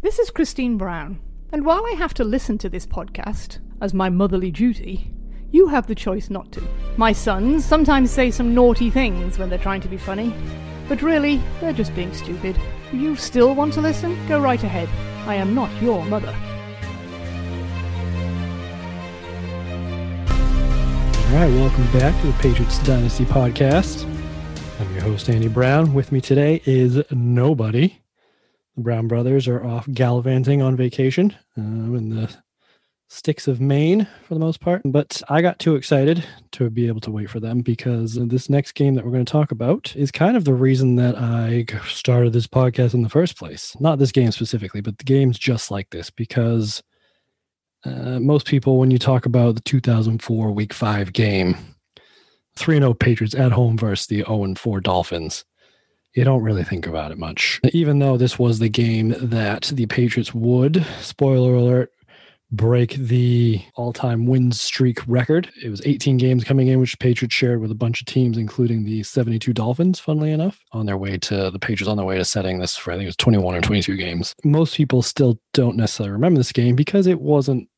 This is Christine Brown, and while I have to listen to this podcast as my motherly duty, you have the choice not to. My sons sometimes say some naughty things when they're trying to be funny, but really, they're just being stupid. You still want to listen? Go right ahead. I am not your mother. All right, welcome back to the Patriots Dynasty podcast. I'm your host, Andy Brown. With me today is nobody. The Brown brothers are off gallivanting on vacation um, in the sticks of Maine for the most part. But I got too excited to be able to wait for them because this next game that we're going to talk about is kind of the reason that I started this podcast in the first place. Not this game specifically, but the games just like this because uh, most people, when you talk about the 2004 Week 5 game, 3 0 Patriots at home versus the 0 4 Dolphins you don't really think about it much. Even though this was the game that the Patriots would, spoiler alert, break the all-time win streak record. It was 18 games coming in, which the Patriots shared with a bunch of teams, including the 72 Dolphins, funnily enough, on their way to the Patriots on their way to setting this for I think it was 21 or 22 games. Most people still don't necessarily remember this game because it wasn't,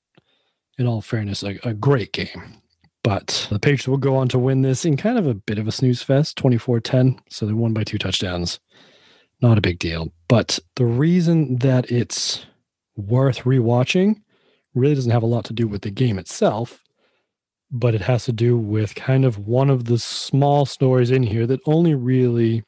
in all fairness, a, a great game. But the Patriots will go on to win this in kind of a bit of a snooze fest, 24 10. So they won by two touchdowns. Not a big deal. But the reason that it's worth rewatching really doesn't have a lot to do with the game itself, but it has to do with kind of one of the small stories in here that only really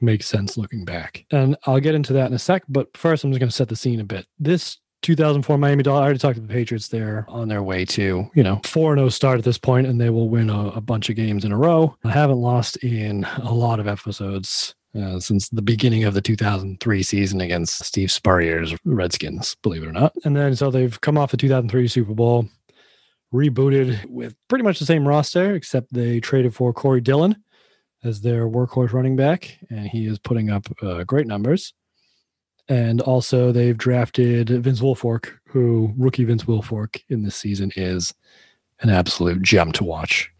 makes sense looking back. And I'll get into that in a sec, but first I'm just going to set the scene a bit. This 2004 Miami Dolphins. I already talked to the Patriots. They're on their way to, you know, 4 0 start at this point, and they will win a, a, bunch of games in a row. I haven't lost in a lot of episodes uh, since the beginning of the 2003 season against Steve Spurrier's Redskins, believe it or not. And then so they've come off the 2003 Super Bowl, rebooted with pretty much the same roster, except they traded for Corey Dillon as their workhorse running back, and he is putting up uh, great numbers. And also, they've drafted Vince Wilfork, who rookie Vince Wilfork in this season is an absolute gem to watch.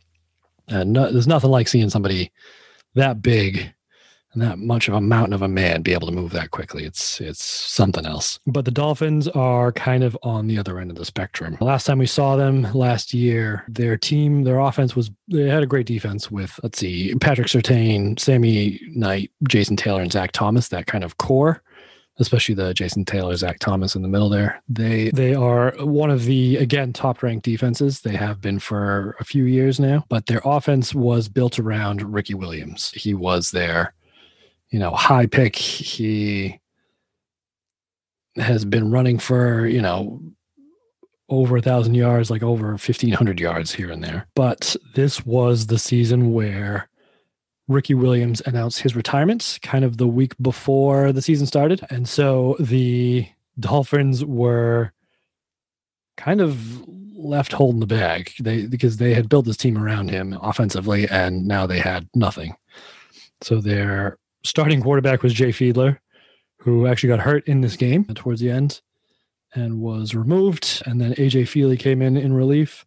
And no, there's nothing like seeing somebody that big and that much of a mountain of a man be able to move that quickly. It's it's something else. But the Dolphins are kind of on the other end of the spectrum. Last time we saw them last year, their team, their offense was they had a great defense with let's see, Patrick Surtain, Sammy Knight, Jason Taylor, and Zach Thomas. That kind of core especially the Jason Taylor, Zach Thomas in the middle there. They they are one of the again top ranked defenses. They have been for a few years now, but their offense was built around Ricky Williams. He was their, you know, high pick. He has been running for you know over a thousand yards, like over fifteen hundred yards here and there. But this was the season where Ricky Williams announced his retirement kind of the week before the season started. And so the Dolphins were kind of left holding the bag. They because they had built this team around him offensively and now they had nothing. So their starting quarterback was Jay Fiedler, who actually got hurt in this game towards the end and was removed. And then AJ Feeley came in in relief.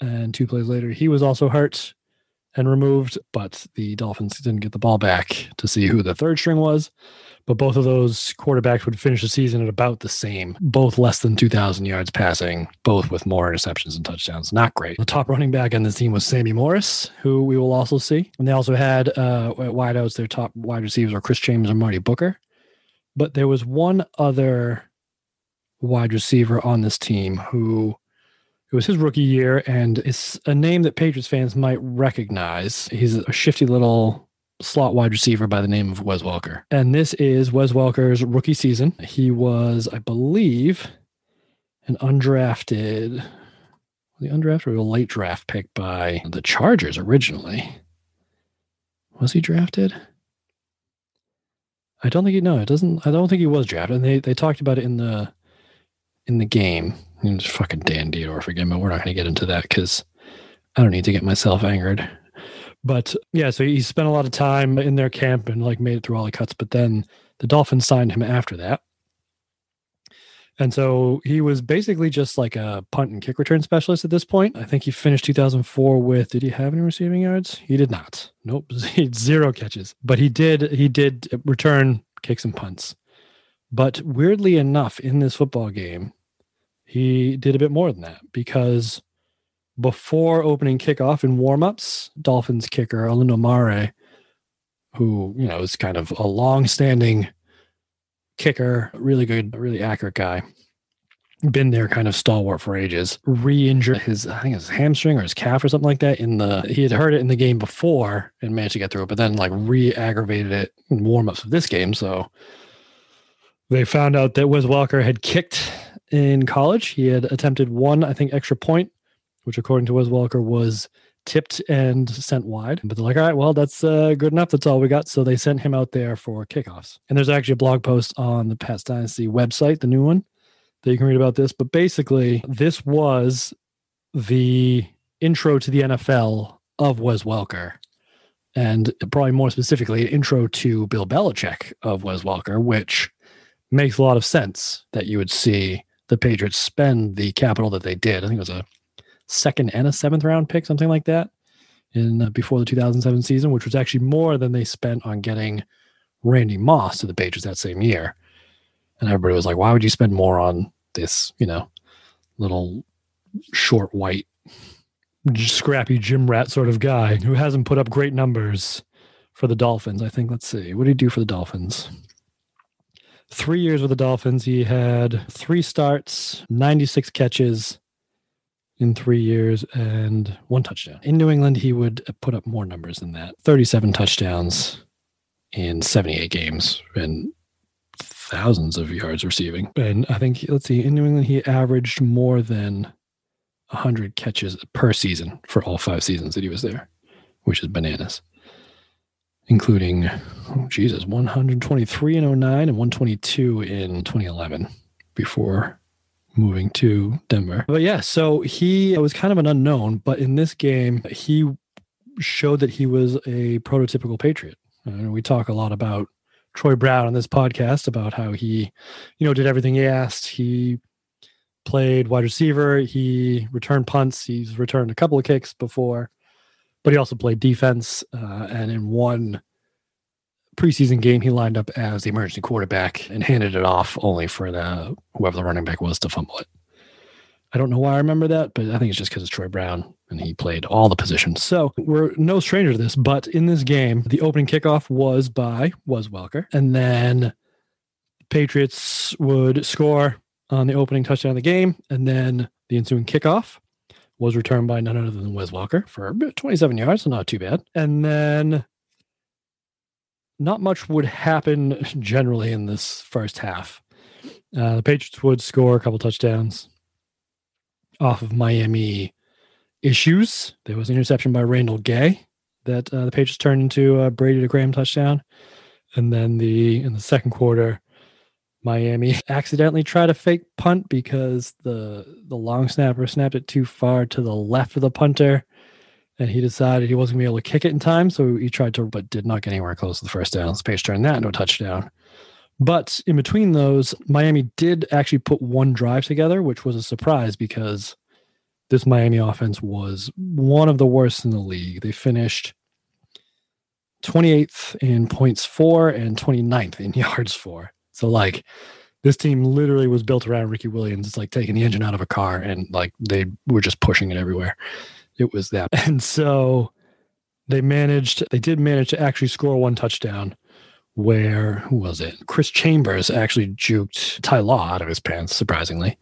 And two plays later, he was also hurt and removed, but the Dolphins didn't get the ball back to see who the third string was. But both of those quarterbacks would finish the season at about the same, both less than 2,000 yards passing, both with more interceptions and touchdowns. Not great. The top running back on this team was Sammy Morris, who we will also see. And they also had uh, wideouts, their top wide receivers are Chris James and Marty Booker. But there was one other wide receiver on this team who it was his rookie year, and it's a name that Patriots fans might recognize. He's a shifty little slot wide receiver by the name of Wes Welker. And this is Wes Welker's rookie season. He was, I believe, an undrafted, the undrafted or a late draft pick by the Chargers originally. Was he drafted? I don't think he no, it doesn't I don't think he was drafted. And they, they talked about it in the in the game it's fucking Dan Dierdorf again, but we're not going to get into that because I don't need to get myself angered. But yeah, so he spent a lot of time in their camp and like made it through all the cuts. But then the Dolphins signed him after that. And so he was basically just like a punt and kick return specialist at this point. I think he finished 2004 with, did he have any receiving yards? He did not. Nope. Zero catches. But he did, he did return kicks and punts. But weirdly enough, in this football game, he did a bit more than that because before opening kickoff in warmups, Dolphins kicker Olindo Mare, who, you know, is kind of a long standing kicker, really good, really accurate guy, been there kind of stalwart for ages, re injured his, I think his hamstring or his calf or something like that in the, he had heard it in the game before and managed to get through it, but then like re aggravated it in warmups of this game. So they found out that Wes Welker had kicked in college. He had attempted one, I think, extra point, which according to Wes Welker was tipped and sent wide. But they're like, all right, well, that's uh, good enough. That's all we got. So they sent him out there for kickoffs. And there's actually a blog post on the Pats Dynasty website, the new one, that you can read about this. But basically, this was the intro to the NFL of Wes Welker. And probably more specifically, intro to Bill Belichick of Wes Welker, which makes a lot of sense that you would see the Patriots spend the capital that they did. I think it was a second and a seventh round pick, something like that, in uh, before the 2007 season, which was actually more than they spent on getting Randy Moss to the Patriots that same year. And everybody was like, "Why would you spend more on this? You know, little short white, scrappy gym rat sort of guy who hasn't put up great numbers for the Dolphins." I think. Let's see, what did he do for the Dolphins? Three years with the Dolphins, he had three starts, 96 catches, in three years and one touchdown. In New England, he would put up more numbers than that 37 touchdowns in 78 games and thousands of yards receiving. And I think, let's see, in New England, he averaged more than 100 catches per season for all five seasons that he was there, which is bananas. Including, oh, Jesus, 123 in 09 and 122 in 2011 before moving to Denver. But yeah, so he was kind of an unknown, but in this game, he showed that he was a prototypical Patriot. And we talk a lot about Troy Brown on this podcast about how he, you know, did everything he asked. He played wide receiver, he returned punts, he's returned a couple of kicks before, but he also played defense. Uh, and in one preseason game, he lined up as the emergency quarterback and handed it off only for the whoever the running back was to fumble it. I don't know why I remember that, but I think it's just because it's Troy Brown and he played all the positions. So we're no stranger to this, but in this game, the opening kickoff was by Wes Welker, and then the Patriots would score on the opening touchdown of the game, and then the ensuing kickoff was returned by none other than Wes Welker for 27 yards, so not too bad. And then not much would happen generally in this first half. Uh, the Patriots would score a couple touchdowns off of Miami issues. There was an interception by Randall Gay that uh, the Patriots turned into a Brady to Graham touchdown, and then the in the second quarter, Miami accidentally tried a fake punt because the the long snapper snapped it too far to the left of the punter and he decided he wasn't going to be able to kick it in time. So he tried to, but did not get anywhere close to the first down. Space turned that a touchdown. But in between those, Miami did actually put one drive together, which was a surprise because this Miami offense was one of the worst in the league. They finished 28th in points for and 29th in yards for. So, like, this team literally was built around Ricky Williams. It's like taking the engine out of a car and like they were just pushing it everywhere it was them. And so they managed, they did manage to actually score one touchdown where, who was it? Chris Chambers actually juked Ty Law out of his pants, surprisingly.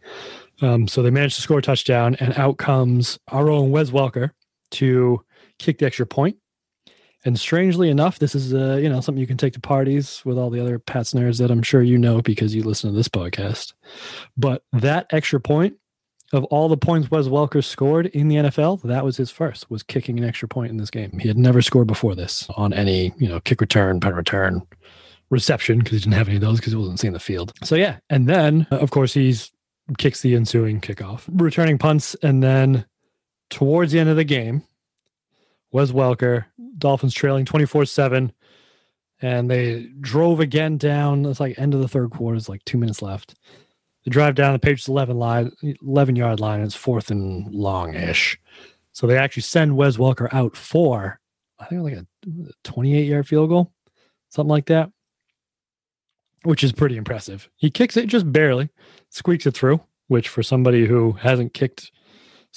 Um, so they managed to score a touchdown, and out comes our own Wes Welker to kick the extra point. And strangely enough, this is uh, you know something you can take to parties with all the other Pats nerds that I'm sure you know because you listen to this podcast. But that extra point of all the points Wes Welker scored in the NFL, that was his first, was kicking an extra point in this game. He had never scored before this on any, you know, kick return, punt return, reception, because he didn't have any of those because he wasn't seeing the field. So yeah. And then of course he's kicks the ensuing kickoff, returning punts, and then towards the end of the game, Wes Welker, Dolphins trailing 24-7. And they drove again down. It's like end of the third quarter. It's like two minutes left they drive down the Patriots 11 line, 11 yard line. It's fourth and long ish. So they actually send Wes Welker out for, I think like a 28 yard field goal, something like that. which is pretty impressive. He kicks it just barely, squeaks it through, which for somebody who hasn't kicked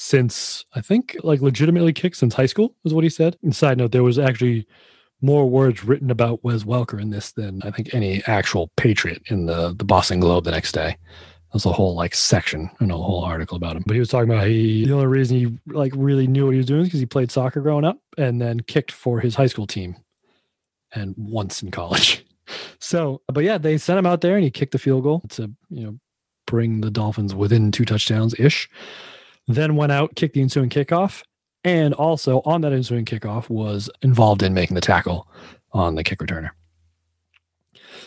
since I think like legitimately kicked since high school is what he said. And side note, there was actually more words written about Wes Welker in this than I think any actual Patriot in the the Boston Globe the next day. There's a whole like section and a whole article about him. But he was talking about he the only reason he like really knew what he was doing is because he played soccer growing up and then kicked for his high school team and once in college. So, but yeah, they sent him out there and he kicked the field goal to you know bring the Dolphins within two touchdowns ish. Then went out, kicked the ensuing kickoff, and also on that ensuing kickoff was involved in making the tackle on the kick returner.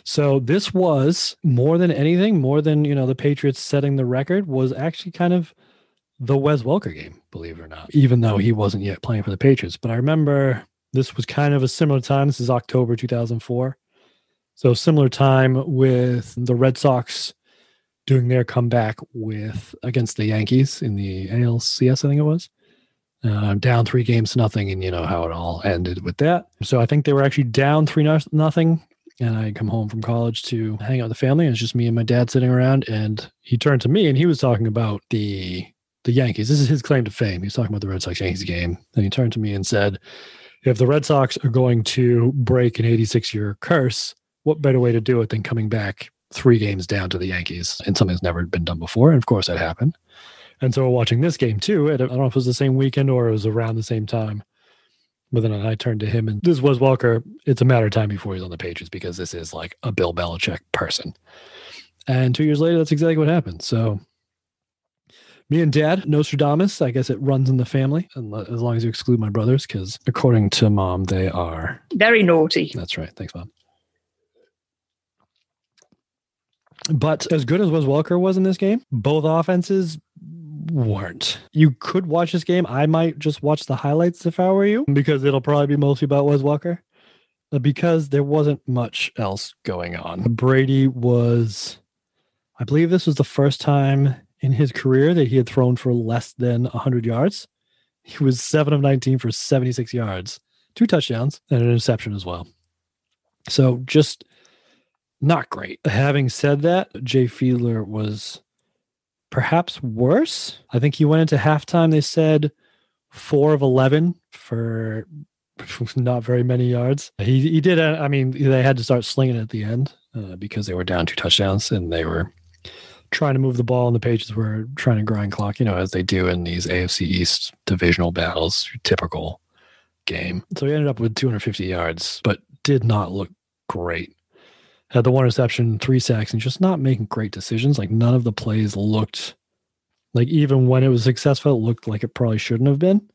So this was more than anything, more than you know, the Patriots setting the record was actually kind of the Wes Welker game, believe it or not, even though he wasn't yet playing for the Patriots. But I remember this was kind of a similar time. This is October 2004. So similar time with the Red Sox doing their comeback with against the Yankees in the ALCS, I think it was. Uh, down three games to nothing, and you know how it all ended with that. So I think they were actually down three no- nothing, and I come home from college to hang out with the family. And it's just me and my dad sitting around, and he turned to me and he was talking about the the Yankees. This is his claim to fame. He's talking about the Red Sox Yankees game. And he turned to me and said, "If the Red Sox are going to break an 86 year curse, what better way to do it than coming back three games down to the Yankees and something that's never been done before. And of course, that happened. And so we're watching this game too. I don't know if it was the same weekend or it was around the same time. But then I turned to him, and this Wes Welker. It's a matter of time before he's on the Patriots because this is like a Bill Belichick person. And two years later, that's exactly what happened. So me and dad, Nostradamus, I guess it runs in the family, as long as you exclude my brothers, because according to mom, they are very naughty. That's right. Thanks, mom. But as good as Wes Welker was in this game, both offenses weren't. You could watch this game. I might just watch the highlights if I were you, because it'll probably be mostly about Wes Welker. Uh, because there wasn't much else going on. Brady was, I believe this was the first time in his career that he had thrown for less than 100 yards. He was 7 of 19 for 76 yards, two touchdowns, and an interception as well. So just not great. Having said that, Jay Fiedler was perhaps worse. I think he went into halftime. They said four of 11 for not very many yards. He, he did, uh, I mean, they had to start slinging at the end uh, because they were down two touchdowns and they were trying to move the ball and the pages were trying to grind clock, you know, as they do in these AFC East divisional battles, typical game. So he ended up with 250 yards, but did not look great had the one reception, three sacks, and just not making great decisions. Like none of the plays looked like even when it was successful, it looked like it probably shouldn't have been.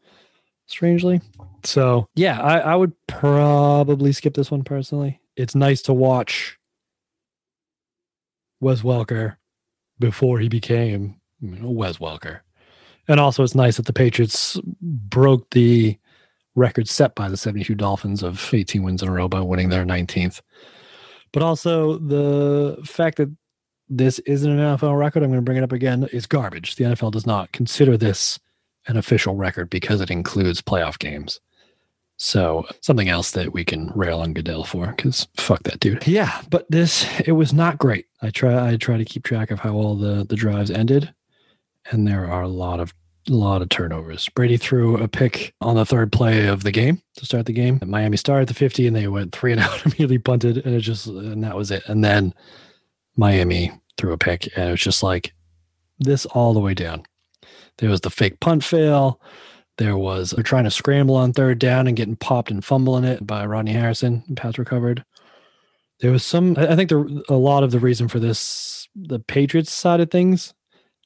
Strangely. So yeah, I, I would probably skip this one personally. It's nice to watch Wes Welker before he became you know, Wes Welker. And also it's nice that the Patriots broke the record set by the 72 Dolphins of 18 wins in a row by winning their 19th but also the fact that this isn't an NFL record, I'm going to bring it up again, is garbage. The NFL does not consider this an official record because it includes playoff games. So something else that we can rail on Goodell for, because fuck that dude. Yeah, but this it was not great. I try I try to keep track of how all the the drives ended, and there are a lot of lot of turnovers. Brady threw a pick on the third play of the game to start the game. Miami started at the 50 and they went three and out, immediately punted, and it just, and that was it. And then Miami threw a pick, and it was just like this all the way down. There was the fake punt fail. There was they're trying to scramble on third down and getting popped and fumbling it by Rodney Harrison. Pass recovered. There was some. I think there a lot of the reason for this, the Patriots side of things,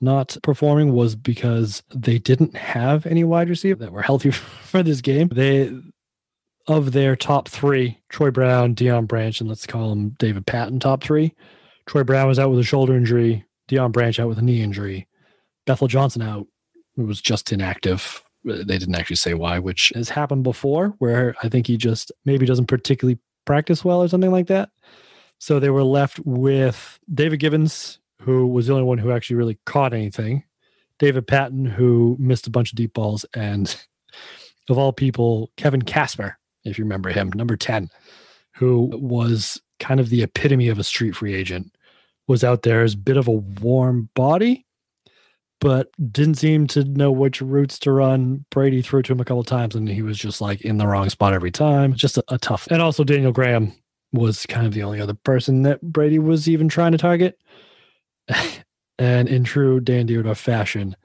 not performing was because they didn't have any wide receiver that were healthy for this game. They of their top three, Troy Brown, Deion Branch, and let's call him David Patten top three. Troy Brown was out with a shoulder injury, Deion Branch out with a knee injury, Bethel Johnson out, who was just inactive. They didn't actually say why, which has happened before, where I think he just maybe doesn't particularly practice well or something like that. So they were left with David Givens, who was the only one who actually really caught anything. David Patten, who missed a bunch of deep balls, and of all people, Kevin Kasper, if you remember him, number 10, who was kind of the epitome of a street free agent, was out there as a bit of a warm body, but didn't seem to know which routes to run. Brady threw to him a couple times and he was just like in the wrong spot every time. Just a, a tough. And also Daniel Graham was kind of the only other person that Brady was even trying to target. And in true Dan Dierdorf fashion,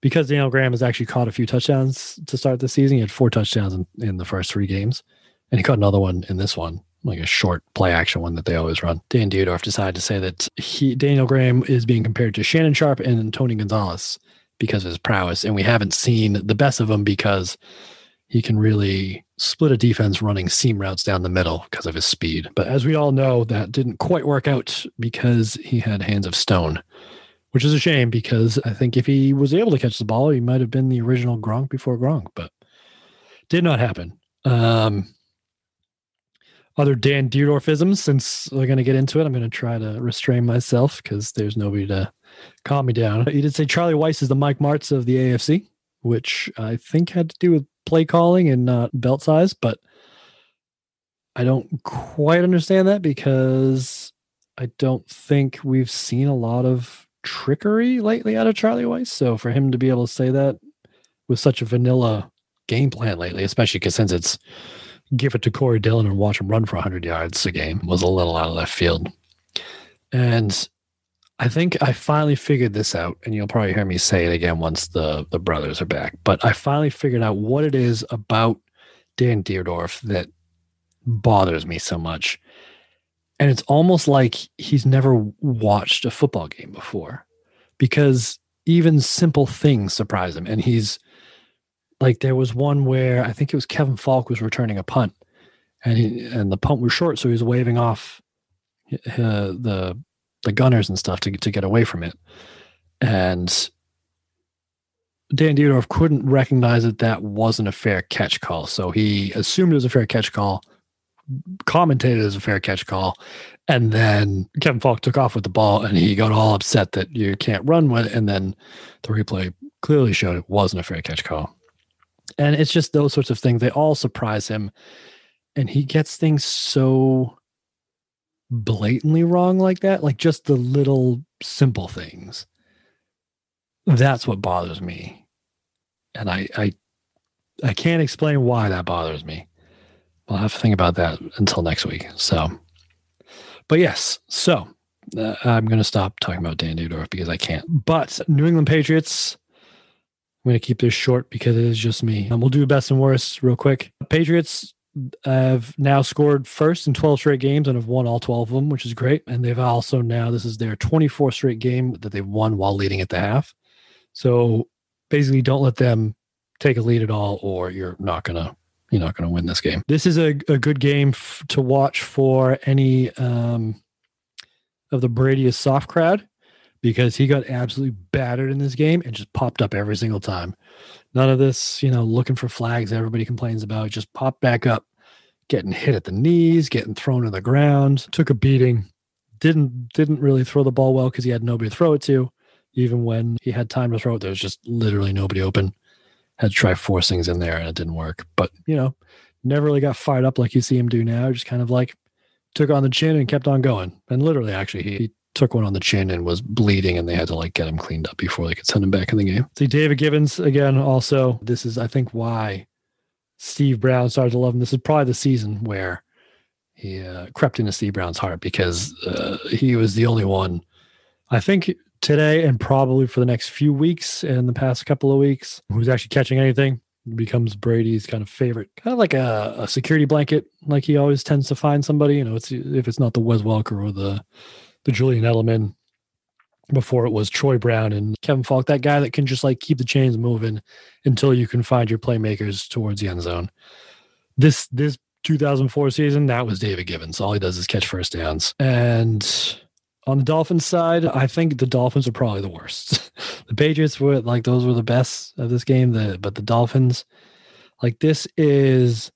because Daniel Graham has actually caught a few touchdowns to start the season, he had four touchdowns in, in the first three games, and he caught another one in this one, like a short play action one that they always run. Dan Dierdorf decided to say that he Daniel Graham is being compared to Shannon Sharpe and Tony Gonzalez because of his prowess, and we haven't seen the best of him because he can really split a defense running seam routes down the middle because of his speed. But as we all know, that didn't quite work out because he had hands of stone, which is a shame because I think if he was able to catch the ball, he might have been the original Gronk before Gronk, but did not happen. Um, other Dan Dierdorfisms, since we're going to get into it, I'm going to try to restrain myself because there's nobody to calm me down. You did say Charlie Weis is the Mike Martz of the AFC, which I think had to do with play calling and not belt size, but I don't quite understand that because I don't think we've seen a lot of trickery lately out of Charlie Weis. So for him to be able to say that with such a vanilla game plan lately, especially because since it's give it to Corey Dillon and watch him run for 100 yards a game was a little out of left field. And I think I finally figured this out, and you'll probably hear me say it again once the the brothers are back. But I finally figured out what it is about Dan Dierdorf that bothers me so much. And it's almost like he's never watched a football game before because even simple things surprise him. And he's like, there was one where I think it was Kevin Faulk was returning a punt and he, and the punt was short. So he was waving off uh, the the gunners and stuff to to get away from it. And Dan Dierdorf couldn't recognize that that wasn't a fair catch call, so he assumed it was a fair catch call, commentated as a fair catch call, and then Kevin Faulk took off with the ball, and he got all upset that you can't run with, it. and then the replay clearly showed it wasn't a fair catch call. And it's just those sorts of things. They all surprise him, and he gets things so blatantly wrong like that, like just the little simple things. That's what bothers me. And I I I can't explain why that bothers me. I'll have to think about that until next week. So but yes, so uh, I'm going to stop talking about Dan Dierdorf because I can't. But New England Patriots, I'm going to keep this short because it is just me. And we'll do best and worst real quick. Patriots have now scored first in 12 straight games and have won all 12 of them, which is great. And they've also now, this is their 24th straight game that they've won while leading at the half. So basically, don't let them take a lead at all, or you're not going to. You're not going to win this game. This is a, a good game f- to watch for any um, of the Brady soft crowd because he got absolutely battered in this game and just popped up every single time. None of this, you know, looking for flags everybody complains about. Just popped back up, getting hit at the knees, getting thrown to the ground. Took a beating. Didn't didn't really throw the ball well because he had nobody to throw it to. Even when he had time to throw it, there was just literally nobody open. Had to try force things in there and it didn't work. But you know, never really got fired up like you see him do now. Just kind of like took on the chin and kept on going. And literally, actually, he, he took one on the chin and was bleeding and they had to like get him cleaned up before they could send him back in the game. See David Givens again also this is I think why Steve Brown started to love him. This is probably the season where he uh, crept into Steve Brown's heart because uh, he was the only one I think today and probably for the next few weeks and the past couple of weeks who's actually catching anything becomes Brady's kind of favorite, kind of like a, a security blanket, like he always tends to find somebody. You know, it's if it's not the Wes Welker or the the Julian Edelman before it was Troy Brown and Kevin Faulk, that guy that can just like keep the chains moving until you can find your playmakers towards the end zone. This this 2004 season, that was David Givens. All he does is catch first downs. And on the Dolphins side, I think the Dolphins are probably the worst. the Patriots were like those were the best of this game, the but the Dolphins, like this is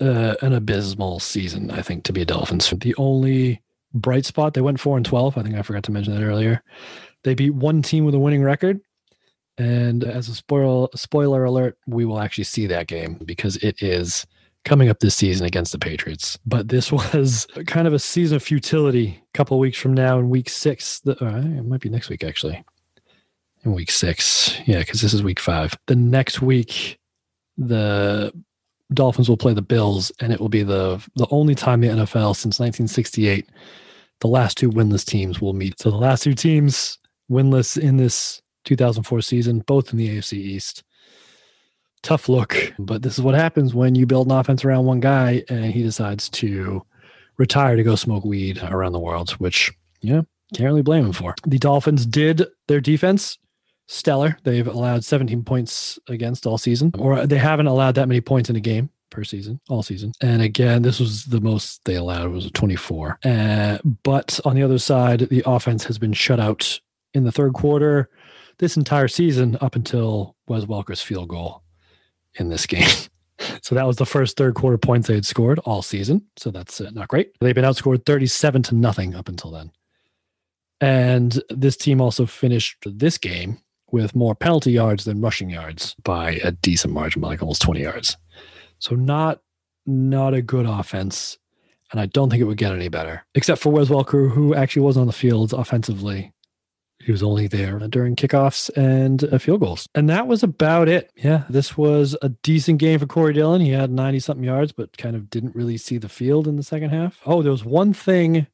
uh, an abysmal season, I think, to be a Dolphins. The only bright spot. They went four and twelve. I think I forgot to mention that earlier. They beat one team with a winning record. And as a spoil spoiler alert, we will actually see that game because it is coming up this season against the Patriots. But this was kind of a season of futility. A couple weeks from now, in week six, the, uh, it might be next week actually. In week six, yeah, because this is week five. The next week, the Dolphins will play the Bills, and it will be the the only time the NFL since 1968 the last two winless teams will meet. So the last two teams winless in this 2004 season, both in the AFC East. Tough look, but this is what happens when you build an offense around one guy and he decides to retire to go smoke weed around the world, which, yeah, can't really blame him for. The Dolphins did their defense stellar. They've allowed 17 points against all season, or they haven't allowed that many points in a game per season, all season. And again, this was the most they allowed was 24. Uh, but on the other side, the offense has been shut out in the third quarter this entire season up until Wes Welker's field goal in this game. so that was the first third quarter points they had scored all season. So that's uh, not great. They've been outscored 37 to nothing up until then. And this team also finished this game with more penalty yards than rushing yards by a decent margin, like almost 20 yards. So not not a good offense. And I don't think it would get any better, except for Wes Welker, who actually was on the field offensively. He was only there during kickoffs and uh, field goals. And that was about it. Yeah, this was a decent game for Corey Dillon. He had 90 something yards, but kind of didn't really see the field in the second half. Oh, there was one thing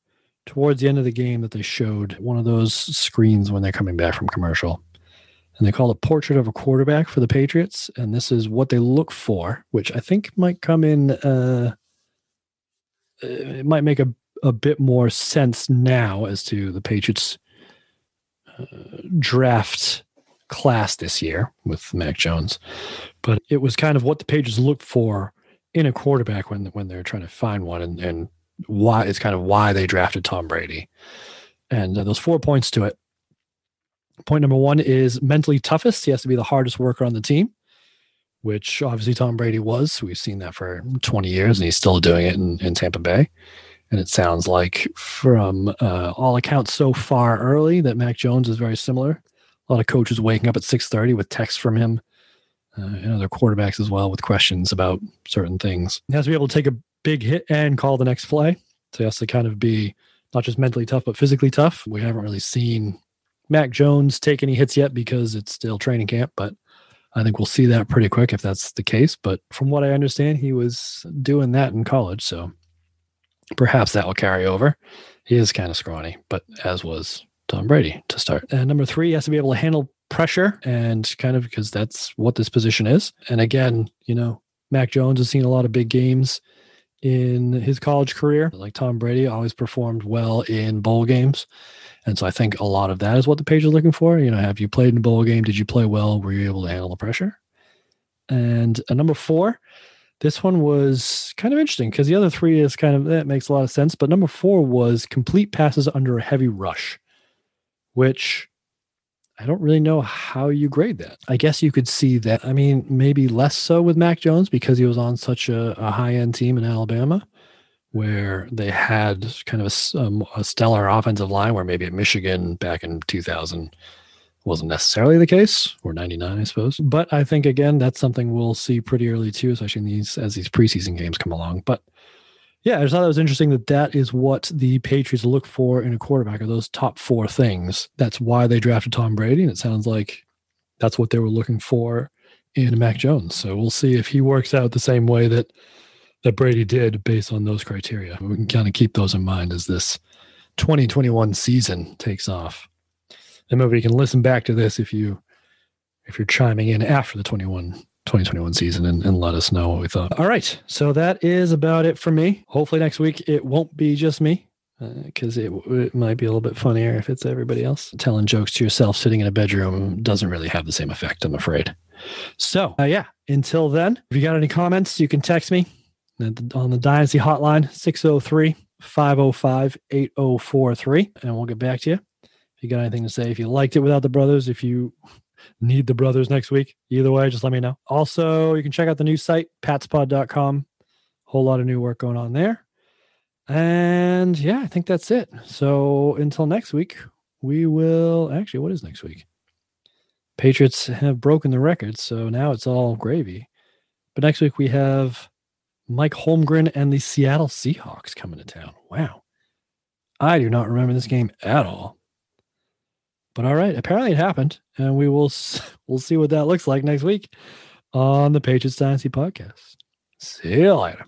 towards the end of the game that they showed one of those screens when they're coming back from commercial and they call it Portrait of a Quarterback for the Patriots. And this is what they look for, which I think might come in, uh, it might make a, a bit more sense now as to the Patriots' uh, draft class this year with Mac Jones. But it was kind of what the Patriots look for in a quarterback when when they're trying to find one and, and why it's kind of why they drafted Tom Brady. And uh, those four points to it Point number one is mentally toughest. He has to be the hardest worker on the team, which obviously Tom Brady was. We've seen that for 20 years, and he's still doing it in, in Tampa Bay. And it sounds like, from uh, all accounts so far early, that Mac Jones is very similar. A lot of coaches waking up at 6:30 with texts from him uh, and other quarterbacks as well with questions about certain things. He has to be able to take a big hit and call the next play. So he has to kind of be not just mentally tough, but physically tough. We haven't really seen Mac Jones take any hits yet because it's still training camp, but I think we'll see that pretty quick if that's the case. But from what I understand, he was doing that in college. So perhaps that will carry over. He is kind of scrawny, but as was Tom Brady to start. And number three, he has to be able to handle pressure and kind of because that's what this position is. And again, you know, Mac Jones has seen a lot of big games in his college career. Like Tom Brady, always performed well in bowl games. And so I think a lot of that is what the page is looking for. You know, have you played in a bowl game? Did you play well? Were you able to handle the pressure? And a number four, this one was kind of interesting because the other three is kind of that makes a lot of sense. But number four was complete passes under a heavy rush, which I don't really know how you grade that. I guess you could see that. I mean, maybe less so with Mac Jones because he was on such a, a high end team in Alabama where they had kind of a, um, a, stellar offensive line, where maybe at Michigan back in 2000 wasn't necessarily the case, or 99, I suppose. But I think again that's something we'll see pretty early too, especially in these as these preseason games come along. But yeah, I just thought it was interesting that that is what the Patriots look for in a quarterback, are those top four things. That's why they drafted Tom Brady, and it sounds like that's what they were looking for in Mac Jones. So we'll see if he works out the same way that that Brady did based on those criteria. We can kind of keep those in mind as this 2021 season takes off. And maybe you can listen back to this if you if you're chiming in after the 21 2021 season and, and let us know what we thought. All right. So that is about it for me. Hopefully next week it won't be just me because uh, it, it might be a little bit funnier if it's everybody else. Telling jokes to yourself sitting in a bedroom doesn't really have the same effect, I'm afraid. So, uh, yeah, until then, if you got any comments, you can text me on the Dynasty hotline, 603 505 8043. And we'll get back to you. If you got anything to say, if you liked it without the brothers, if you need the brothers next week, either way, just let me know. Also, you can check out the new site, patspod.com. Whole lot of new work going on there. And yeah, I think that's it. So until next week, we will actually, what is next week? Patriots have broken the record, so now it's all gravy. But next week we have Mike Holmgren and the Seattle Seahawks coming to town. Wow. I do not remember this game at all. But all right, apparently it happened, and we will we'll see what that looks like next week on the Patriots Dynasty podcast. See you later.